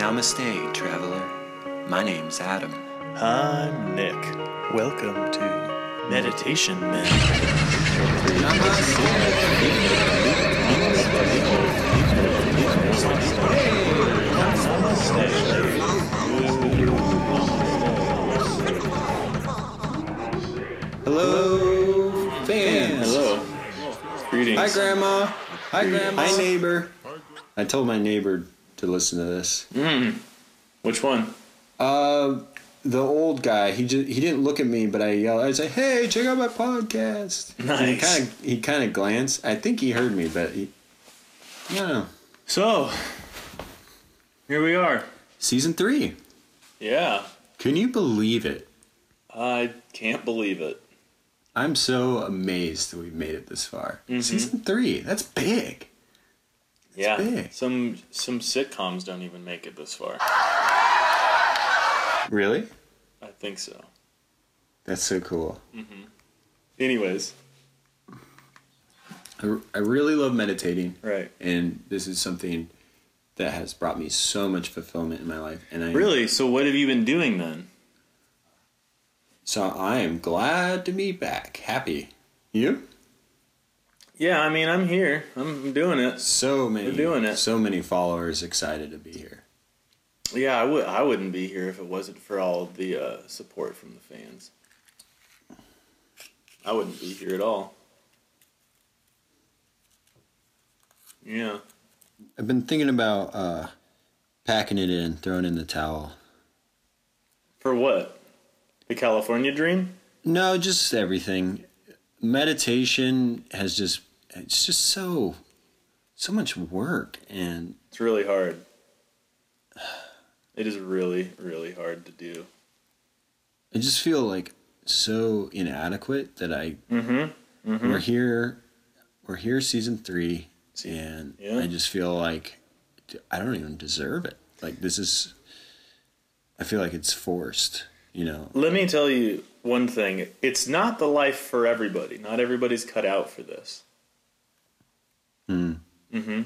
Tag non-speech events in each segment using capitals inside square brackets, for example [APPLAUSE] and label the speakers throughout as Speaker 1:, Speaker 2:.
Speaker 1: Namaste, traveler. My name's Adam.
Speaker 2: I'm Nick. Welcome to Meditation Men.
Speaker 1: Hello, fans.
Speaker 2: Hello. Greetings.
Speaker 1: Hi, Grandma. Hi, Grandma. Hi, neighbor. I told my neighbor to listen to this.
Speaker 2: Which one?
Speaker 1: Uh, the old guy. He just he didn't look at me, but I yelled. I said, "Hey, check out my podcast." And He
Speaker 2: Nice.
Speaker 1: kind of he kind of glanced. I think he heard me, but he. I don't know.
Speaker 2: So, here we are.
Speaker 1: Season three.
Speaker 2: Yeah.
Speaker 1: Can you believe it?
Speaker 2: I can't believe it.
Speaker 1: I'm so amazed that we've made it this far.
Speaker 2: Mm-hmm.
Speaker 1: Season three. That's big.
Speaker 2: Yeah. Some some sitcoms don't even make it this far.
Speaker 1: Really?
Speaker 2: I think so.
Speaker 1: That's so cool. Mm-hmm.
Speaker 2: Anyways,
Speaker 1: I, I really love meditating,
Speaker 2: right.
Speaker 1: and this is something that has brought me so much fulfillment in my life. And I
Speaker 2: Really? So what have you been doing then?
Speaker 1: so I am glad to be back. Happy. You?
Speaker 2: Yeah, I mean, I'm here. I'm doing it.
Speaker 1: So many.
Speaker 2: We're doing it.
Speaker 1: So many followers excited to be here.
Speaker 2: Yeah, I would. I wouldn't be here if it wasn't for all the uh, support from the fans. I wouldn't be here at all. Yeah.
Speaker 1: I've been thinking about uh, packing it in, throwing in the towel.
Speaker 2: For what? The California dream?
Speaker 1: No, just everything. Meditation has just it's just so so much work and
Speaker 2: It's really hard. It is really, really hard to do.
Speaker 1: I just feel like so inadequate that I
Speaker 2: Mm-hmm.
Speaker 1: we're here we're here season 3 and
Speaker 2: Yeah.
Speaker 1: I just feel like I don't even deserve it. Like this is I feel like it's forced, you know.
Speaker 2: Let me tell you one thing. It's not the life for everybody. Not everybody's cut out for this.
Speaker 1: Hmm.
Speaker 2: Mm-hmm.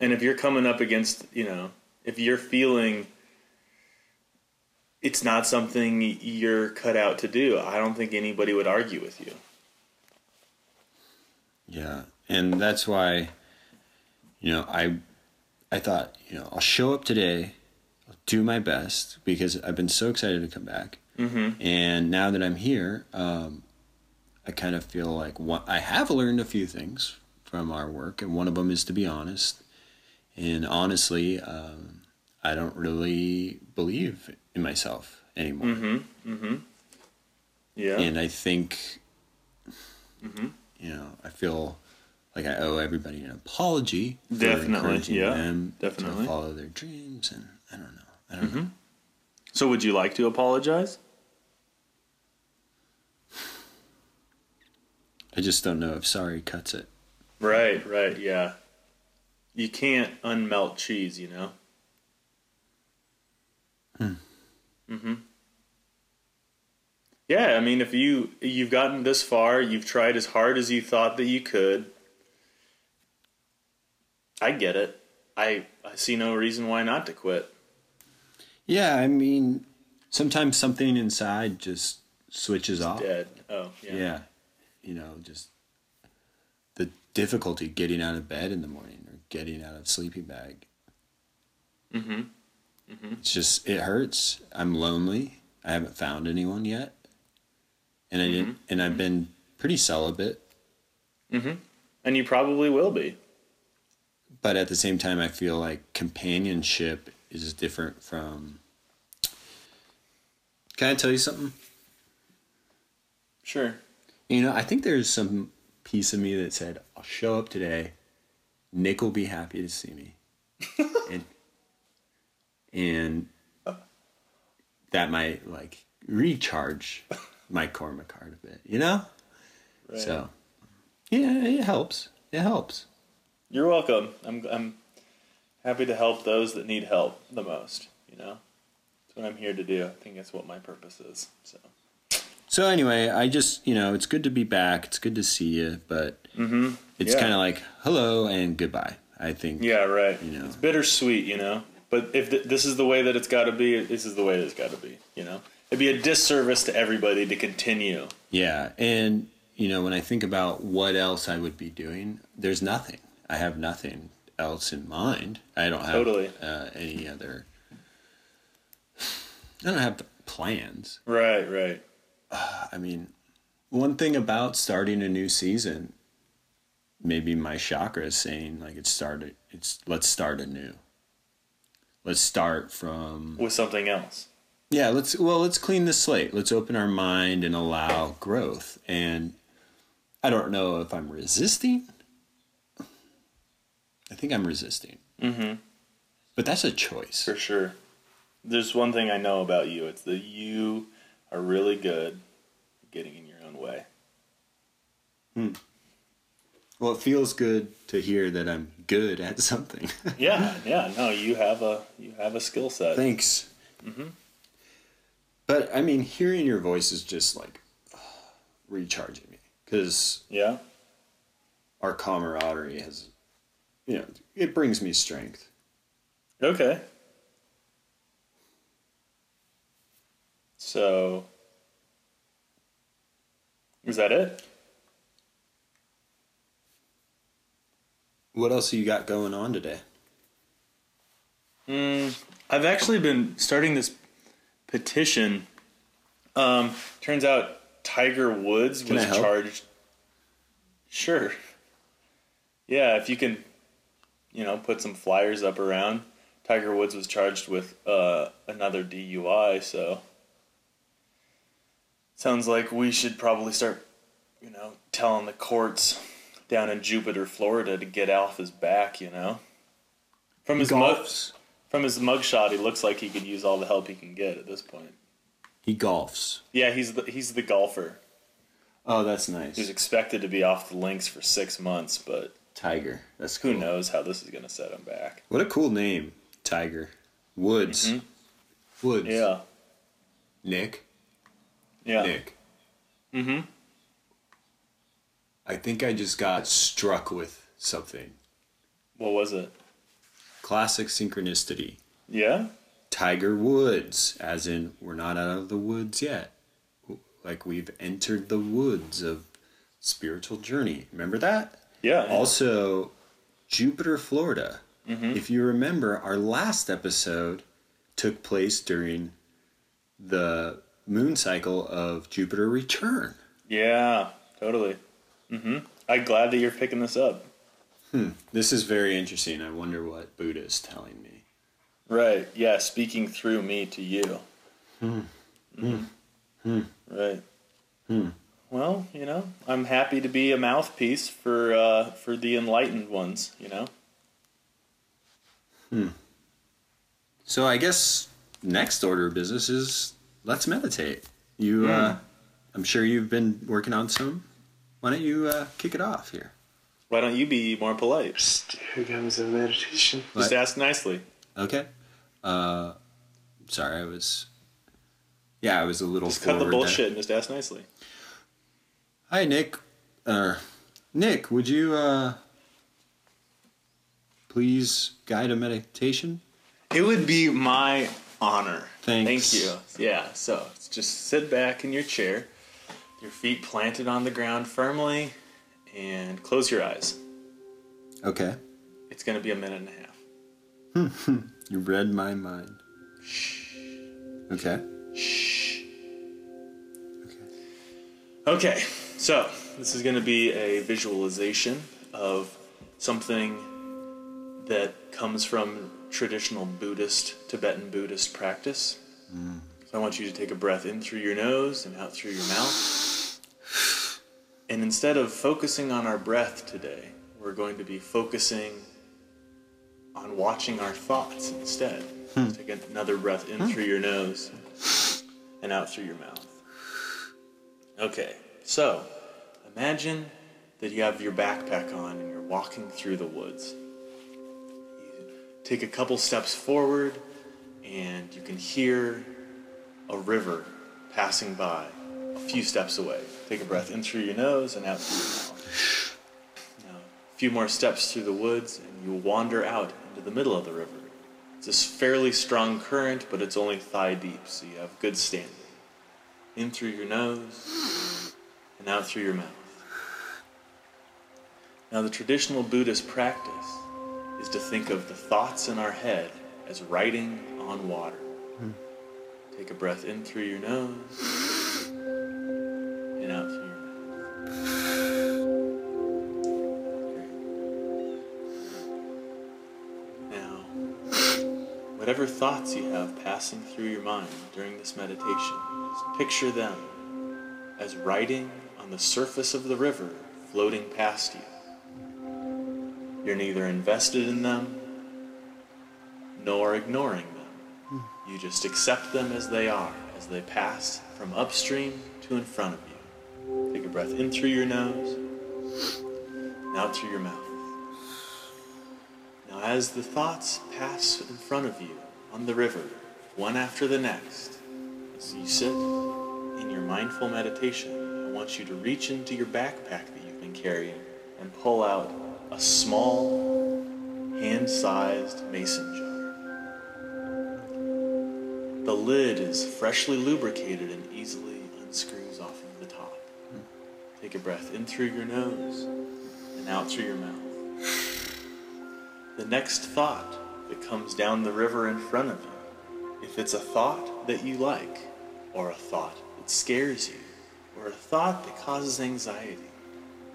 Speaker 2: And if you're coming up against, you know, if you're feeling it's not something you're cut out to do, I don't think anybody would argue with you.
Speaker 1: Yeah, and that's why, you know, I, I thought, you know, I'll show up today, I'll do my best because I've been so excited to come back,
Speaker 2: Mm-hmm.
Speaker 1: and now that I'm here, um, I kind of feel like one, I have learned a few things from our work, and one of them is to be honest, and honestly, um, I don't really believe in myself anymore,
Speaker 2: Mm-hmm. Mm-hmm. Yeah.
Speaker 1: and I think
Speaker 2: Mm-hmm.
Speaker 1: you know, I feel like I owe everybody an apology.
Speaker 2: Definitely, yeah,
Speaker 1: them
Speaker 2: definitely. Mm-hmm.
Speaker 1: to follow their dreams, and I don't know. I don't know.
Speaker 2: so would you like to apologize?
Speaker 1: I just don't know if sorry cuts it.
Speaker 2: Right, right, yeah. You can't unmelt cheese, you know?
Speaker 1: Hmm.
Speaker 2: Mm-hmm. Yeah, I mean if you you've gotten this far, you've tried as hard as you thought that you could. I get it. I I see no reason why not to quit.
Speaker 1: Yeah, I mean, sometimes something inside just switches off.
Speaker 2: Dead. Oh, yeah.
Speaker 1: Yeah. you know, just difficulty getting out of bed in the morning or getting out of sleeping bag.
Speaker 2: Mm-hmm. Mm-hmm.
Speaker 1: It's just it hurts. I'm lonely. I haven't found anyone yet, and I didn't. And I've been pretty celibate.
Speaker 2: Mm-hmm. And you probably will be.
Speaker 1: but at the same time i feel like companionship is different from can i tell you something
Speaker 2: Sure.
Speaker 1: you know i think there's some piece of me that said i'll show up today nick will be happy to see me [LAUGHS] and and that might like recharge my karma card a bit you know
Speaker 2: Right.
Speaker 1: so yeah it helps it helps
Speaker 2: You're welcome. I'm I'm happy to help those that need help the most. You know, that's what I'm here to do. I think that's what my purpose is. So.
Speaker 1: So anyway, I just you know it's good to be back. It's good to see you, but
Speaker 2: Mm-hmm.
Speaker 1: it's
Speaker 2: Yeah.
Speaker 1: kind of like hello and goodbye. I think.
Speaker 2: Yeah. Right.
Speaker 1: You know.
Speaker 2: It's bittersweet. You know. But if th- this is the way that it's got to be, this is the way it's got to be. You know, it'd be a disservice to everybody to continue.
Speaker 1: Yeah, and you know when I think about what else I would be doing, there's nothing. I have nothing else in mind. I don't have
Speaker 2: Totally.
Speaker 1: uh, any other. [SIGHS] I don't have plans.
Speaker 2: Right, right. [SIGHS]
Speaker 1: I mean, one thing about starting a new season, maybe my chakra is saying like it started. It's let's start anew. Let's start from
Speaker 2: With something else.
Speaker 1: yeah. Let's well let's clean the slate. Let's open our mind and allow growth. And I don't know if I'm resisting. I think I'm resisting,
Speaker 2: Mm-hmm.
Speaker 1: but that's a choice.
Speaker 2: For sure. There's one thing I know about you. It's that you are really good at getting in your own way. Hmm.
Speaker 1: Well, it feels good to hear that I'm good at something. [LAUGHS]
Speaker 2: Yeah, yeah. No, you have a you have a skill set.
Speaker 1: Thanks. Mm-hmm. But I mean, hearing your voice is just like [SIGHS] recharging me because
Speaker 2: Yeah.
Speaker 1: our camaraderie has, you know, it brings me strength.
Speaker 2: Okay. So, is that it?
Speaker 1: What else you got going on today?
Speaker 2: Mm, I've actually been starting this petition. Um, turns out Tiger Woods
Speaker 1: Can
Speaker 2: was charged. Sure. Yeah, if you can, you know, put some flyers up around. Tiger Woods was charged with uh, another DUI, so sounds like we should probably start, you know, telling the courts down in Jupiter, Florida, to get off his back. You know, from his mug,
Speaker 1: golfs.
Speaker 2: from his mugshot, he looks like he could use all the help he can get at this point.
Speaker 1: He golfs.
Speaker 2: Yeah, he's the he's the golfer
Speaker 1: Oh, that's nice.
Speaker 2: who's expected to be off the links for six months, but
Speaker 1: Tiger. That's
Speaker 2: who
Speaker 1: cool.
Speaker 2: knows how this is going to set him back.
Speaker 1: What a cool name, Tiger. Woods. Mm-hmm. Woods.
Speaker 2: Yeah,
Speaker 1: Nick.
Speaker 2: Yeah.
Speaker 1: Nick.
Speaker 2: Mm-hmm.
Speaker 1: I think I just got struck with something.
Speaker 2: What was it?
Speaker 1: Classic synchronicity.
Speaker 2: Yeah.
Speaker 1: Tiger Woods, as in we're not out of the woods yet. Like we've entered the woods of spiritual journey. Remember that?
Speaker 2: Yeah.
Speaker 1: Also, Jupiter, Florida.
Speaker 2: Mhm.
Speaker 1: If you remember, our last episode took place during the moon cycle of Jupiter return.
Speaker 2: Yeah. Totally. Mm-hmm. I'm glad that you're picking this up.
Speaker 1: Hmm. This is very interesting. I wonder what Buddha is telling me.
Speaker 2: Right. Yeah. Speaking through me to you. Mhm. Right.
Speaker 1: Hmm.
Speaker 2: Well, you know, I'm happy to be a mouthpiece for uh, for the enlightened ones. You know.
Speaker 1: So I guess next order of business is let's meditate. You, uh, I'm sure you've been working on some. Why don't you uh, kick it off here?
Speaker 2: Why don't you be more polite?
Speaker 3: Psst, here comes the meditation.
Speaker 1: What?
Speaker 2: Just ask nicely.
Speaker 1: Okay. Uh, sorry, I was. Yeah, I was a little.
Speaker 2: Just cut the
Speaker 1: forward there.
Speaker 2: bullshit and just ask nicely.
Speaker 1: Hi, Nick. Uh, Nick, would you uh, please guide a meditation?
Speaker 2: It would be my honor.
Speaker 1: Thanks.
Speaker 2: Thank you. Yeah, so just sit back in your chair, your feet planted on the ground firmly, and close your eyes.
Speaker 1: Okay.
Speaker 2: It's going to be a minute and a half. [LAUGHS]
Speaker 1: You read my mind. Shh. Okay.
Speaker 2: Shh.
Speaker 1: Okay.
Speaker 2: Okay, so this is going to be a visualization of something that comes from traditional Buddhist, Tibetan Buddhist practice. Mm. So I want you to take a breath in through your nose and out through your mouth. And instead of focusing on our breath today, we're going to be focusing on watching our thoughts instead. Hmm. Take another breath in hmm. through your nose and out through your mouth. Okay, so imagine that you have your backpack on and you're walking through the woods. Take a couple steps forward and you can hear a river passing by a few steps away. Take a breath in through your nose and out through your mouth. Now, a few more steps through the woods and you will wander out into the middle of the river. It's a fairly strong current, but it's only thigh deep, so you have good standing. In through your nose and out through your mouth. Now, the traditional Buddhist practice is to think of the thoughts in our head as writing on water. Take a breath in through your nose and out through your mouth. Now, whatever thoughts you have passing through your mind during this meditation, picture them as writing on the surface of the river floating past you. You're neither invested in them nor ignoring them. Hmm. You just accept them as they are, as they pass from upstream to in front of you. Take a breath in through your nose and out through your mouth. Now, as the thoughts pass in front of you on the river, one after the next, as you sit in your mindful meditation, I want you to reach into your backpack that you've been carrying and pull out a small, hand sized mason jar. The lid is freshly lubricated and easily unscrews off of the top. Take a breath in through your nose and out through your mouth. The next thought that comes down the river in front of you, if it's a thought that you like, or a thought that scares you, or a thought that causes anxiety,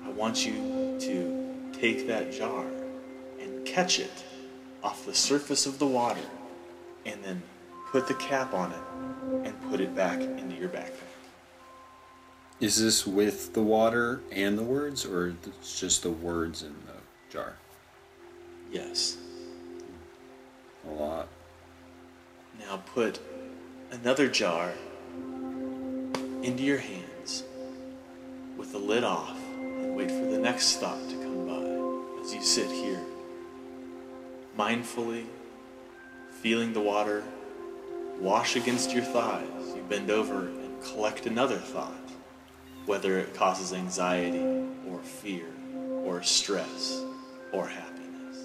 Speaker 2: I want you to take that jar and catch it off the surface of the water and then put the cap on it and put it back into your backpack.
Speaker 1: Is this with the water and the words, or it's just the words in the jar?
Speaker 2: Yes.
Speaker 1: A lot.
Speaker 2: Now put another jar into your hands with the lid off and wait for the next thought to as you sit here, mindfully feeling the water wash against your thighs. You bend over and collect another thought, whether it causes anxiety or fear or stress or happiness.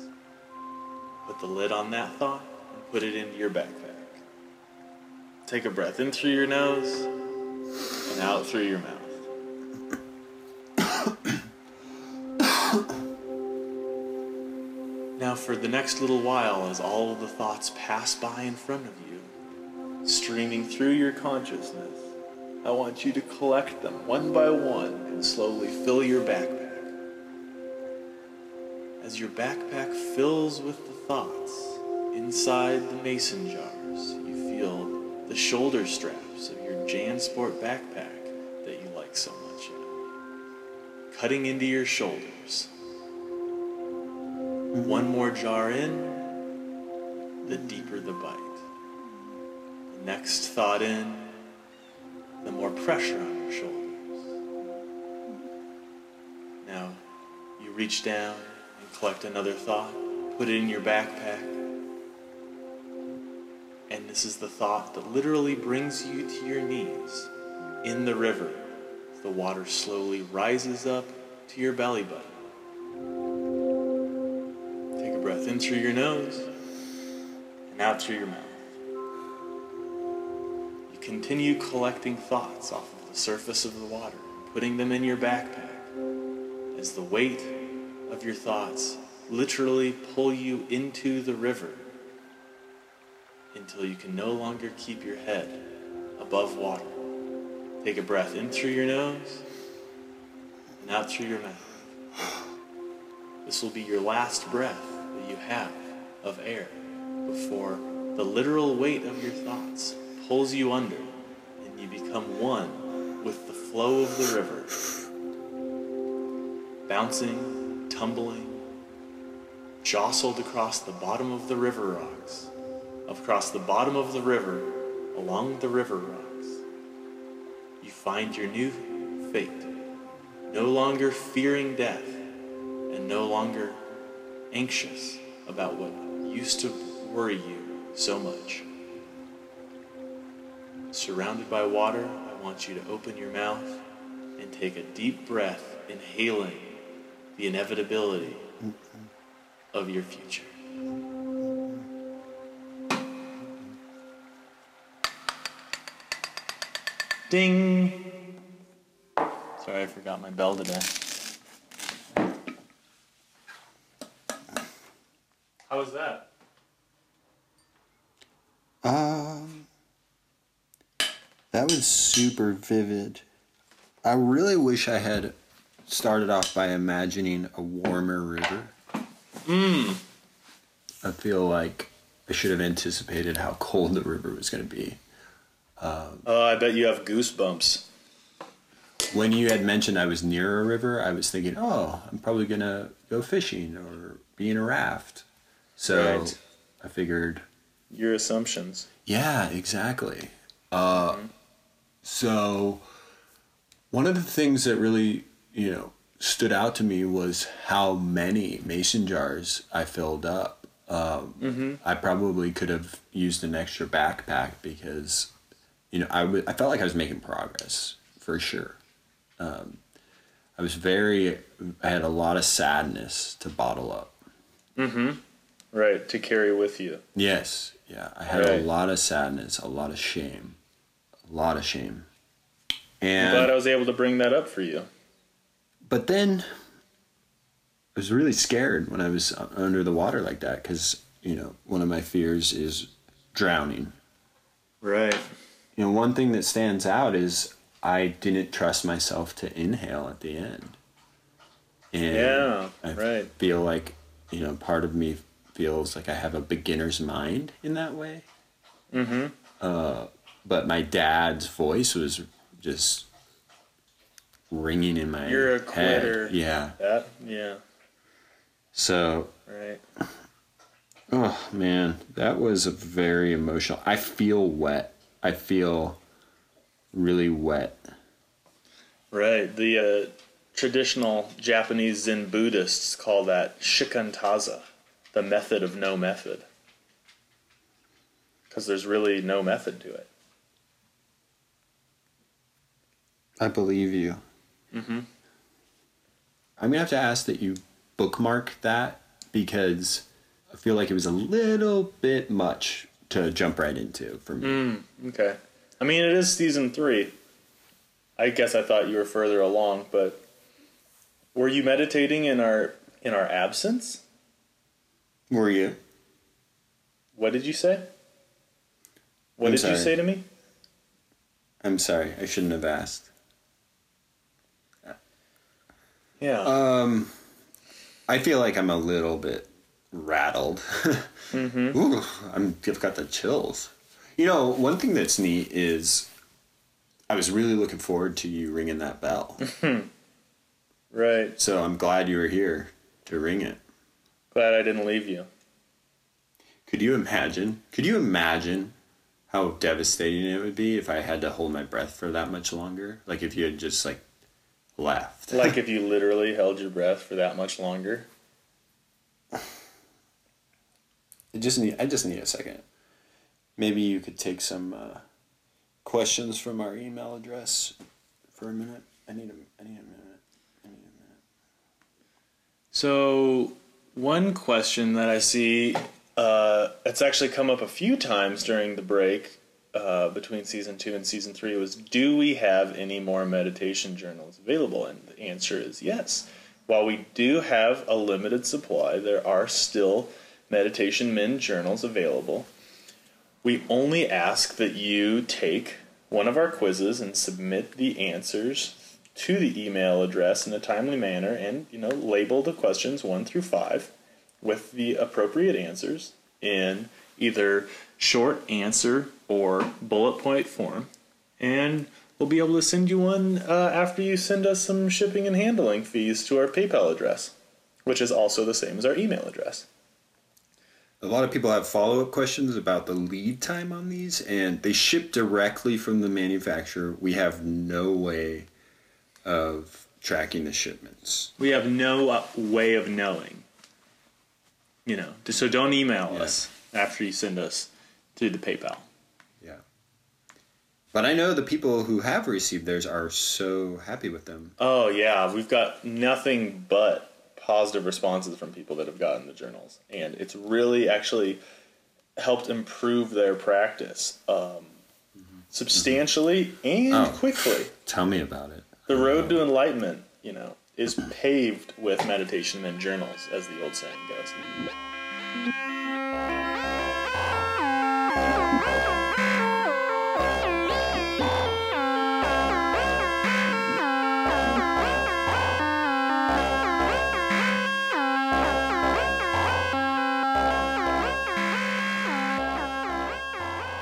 Speaker 2: Put the lid on that thought and put it into your backpack. Take a breath in through your nose and out through your mouth. For the next little while, as all of the thoughts pass by in front of you, streaming through your consciousness, I want you to collect them one by one and slowly fill your backpack. As your backpack fills with the thoughts inside the mason jars, you feel the shoulder straps of your JanSport backpack that you like so much, cutting into your shoulders. One more jar in, the deeper the bite. The next thought in, the more pressure on your shoulders. Now, you reach down and collect another thought, put it in your backpack. And this is the thought that literally brings you to your knees in the river. The water slowly rises up to your belly button. Breath in through your nose and out through your mouth. You continue collecting thoughts off of the surface of the water, putting them in your backpack as the weight of your thoughts literally pull you into the river until you can no longer keep your head above water. Take a breath in through your nose and out through your mouth. This will be your last breath that you have of air before the literal weight of your thoughts pulls you under and you become one with the flow of the river. Bouncing, tumbling, jostled across the bottom of the river rocks, across the bottom of the river, along the river rocks. You find your new fate, no longer fearing death and no longer anxious about what used to worry you so much. Surrounded by water, I want you to open your mouth and take a deep breath, inhaling the inevitability of your future. Ding! Sorry, I forgot my bell today. How was that?
Speaker 1: Um, that was super vivid. I really wish I had started off by imagining a warmer river.
Speaker 2: Mmm.
Speaker 1: I feel like I should have anticipated how cold the river was going to be.
Speaker 2: Oh, I bet you have goosebumps.
Speaker 1: When you had mentioned I was near a river, I was thinking, oh, I'm probably going to go fishing or be in a raft. So
Speaker 2: Right.
Speaker 1: I figured,
Speaker 2: Your assumptions.
Speaker 1: yeah, exactly. Uh, So one of the things that really, you know, stood out to me was how many mason jars I filled up. Um, I probably could have used an extra backpack because, you know, I wa- I felt like I was making progress for sure. Um, I was very, I had a lot of sadness to bottle up.
Speaker 2: Right, to carry with you.
Speaker 1: Yes, yeah. I had
Speaker 2: Right.
Speaker 1: a lot of sadness, a lot of shame, a lot of shame.
Speaker 2: I'm
Speaker 1: And
Speaker 2: glad I was able to bring that up for you.
Speaker 1: but then I was really scared when I was uh, under the water like that because you know one of my fears is drowning.
Speaker 2: Right.
Speaker 1: You know, one thing that stands out is I didn't trust myself to inhale at the end. And
Speaker 2: Yeah,
Speaker 1: I
Speaker 2: right.
Speaker 1: feel like you know part of me feels like I have a beginner's mind in that way.
Speaker 2: Mm-hmm.
Speaker 1: Uh, but my dad's voice was just ringing in my
Speaker 2: You're a
Speaker 1: head. Yeah.
Speaker 2: That, yeah,
Speaker 1: So,
Speaker 2: right.
Speaker 1: oh man, that was a very emotional. I feel wet. I feel really wet.
Speaker 2: Right. The uh, traditional Japanese Zen Buddhists call that shikantaza, the method of no method. Because there's really no method to it.
Speaker 1: I believe you.
Speaker 2: Mm-hmm.
Speaker 1: I'm gonna have to ask that you bookmark that because I feel like it was a little bit much to jump right into for me.
Speaker 2: Mm, okay. I mean, it is season three. I guess I thought you were further along, but were you meditating in our in our absence?
Speaker 1: Were you?
Speaker 2: What did you say? What
Speaker 1: I'm
Speaker 2: did you say to me?
Speaker 1: I'm sorry. I shouldn't have asked.
Speaker 2: Yeah.
Speaker 1: Um, I feel like I'm a little bit rattled. [LAUGHS]
Speaker 2: mm-hmm.
Speaker 1: Ooh, I'm, I've got the chills. You know, one thing that's neat is I was really looking forward to you ringing that bell. [LAUGHS]
Speaker 2: Right.
Speaker 1: so I'm glad you were here to ring it.
Speaker 2: Glad I didn't leave you.
Speaker 1: Could you imagine? Could you imagine how devastating it would be if I had to hold my breath for that much longer? Like if you had just like left.
Speaker 2: Like if [LAUGHS] you literally held your breath for that much longer.
Speaker 1: I just need I just need a second. Maybe you could take some uh, questions from our email address for a minute. I need a I need a minute. I need a minute.
Speaker 2: So, one question that I see, uh, it's actually come up a few times during the break uh, between season two and season three was do we have any more meditation journals available? And the answer is yes. While we do have a limited supply, there are still meditation men journals available. We only ask that you take one of our quizzes and submit the answers to the email address in a timely manner and you know label the questions 1 through 5 with the appropriate answers in either short answer or bullet point form and we'll be able to send you one uh, after you send us some shipping and handling fees to our PayPal address which is also the same as our email address
Speaker 1: A lot of people have follow up questions about the lead time on these, and they ship directly from the manufacturer. We have no way of tracking the shipments.
Speaker 2: we have no uh, way of knowing you know so don't email
Speaker 1: Yeah.
Speaker 2: us after you send us through the PayPal
Speaker 1: Yeah. But I know the people who have received theirs are so happy with them.
Speaker 2: Oh yeah, we've got nothing but positive responses from people that have gotten the journals, and it's really actually helped improve their practice. Um, substantially and
Speaker 1: Oh.
Speaker 2: quickly.
Speaker 1: Tell me about it.
Speaker 2: The road to enlightenment, you know, is paved with meditation and journals, as the old saying goes.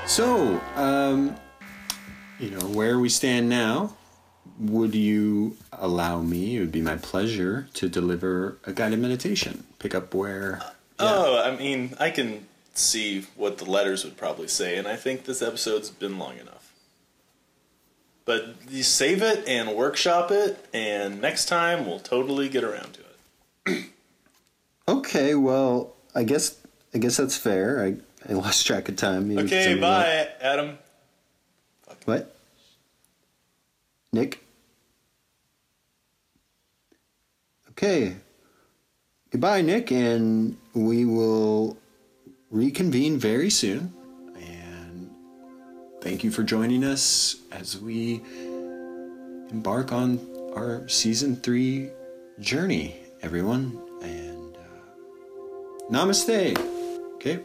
Speaker 1: So, um, you know, where we stand now, would you allow me, it would be my pleasure, to deliver a guided meditation? Pick up where.
Speaker 2: Oh, I mean, I can see what the letters would probably say, and I think this episode's been long enough. But you save it and workshop it, and next time we'll totally get around to it. [CLEARS THROAT]
Speaker 1: Okay, well, I guess I guess that's fair. I, I lost track of time.
Speaker 2: Okay,
Speaker 1: some of that-
Speaker 2: bye, Adam.
Speaker 1: What? Nick? Okay. Goodbye, Nick, and we will reconvene very soon. And thank you for joining us as we embark on our season three journey, everyone. And uh, namaste. Okay.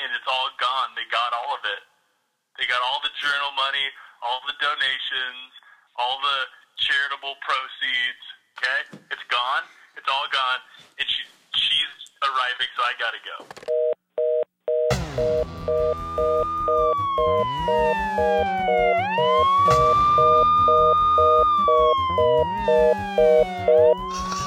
Speaker 4: and it's all gone. They got all of it. They got all the journal money, all the donations, all the charitable proceeds. Okay, it's gone. It's all gone, and she she's arriving, so I gotta go. [LAUGHS]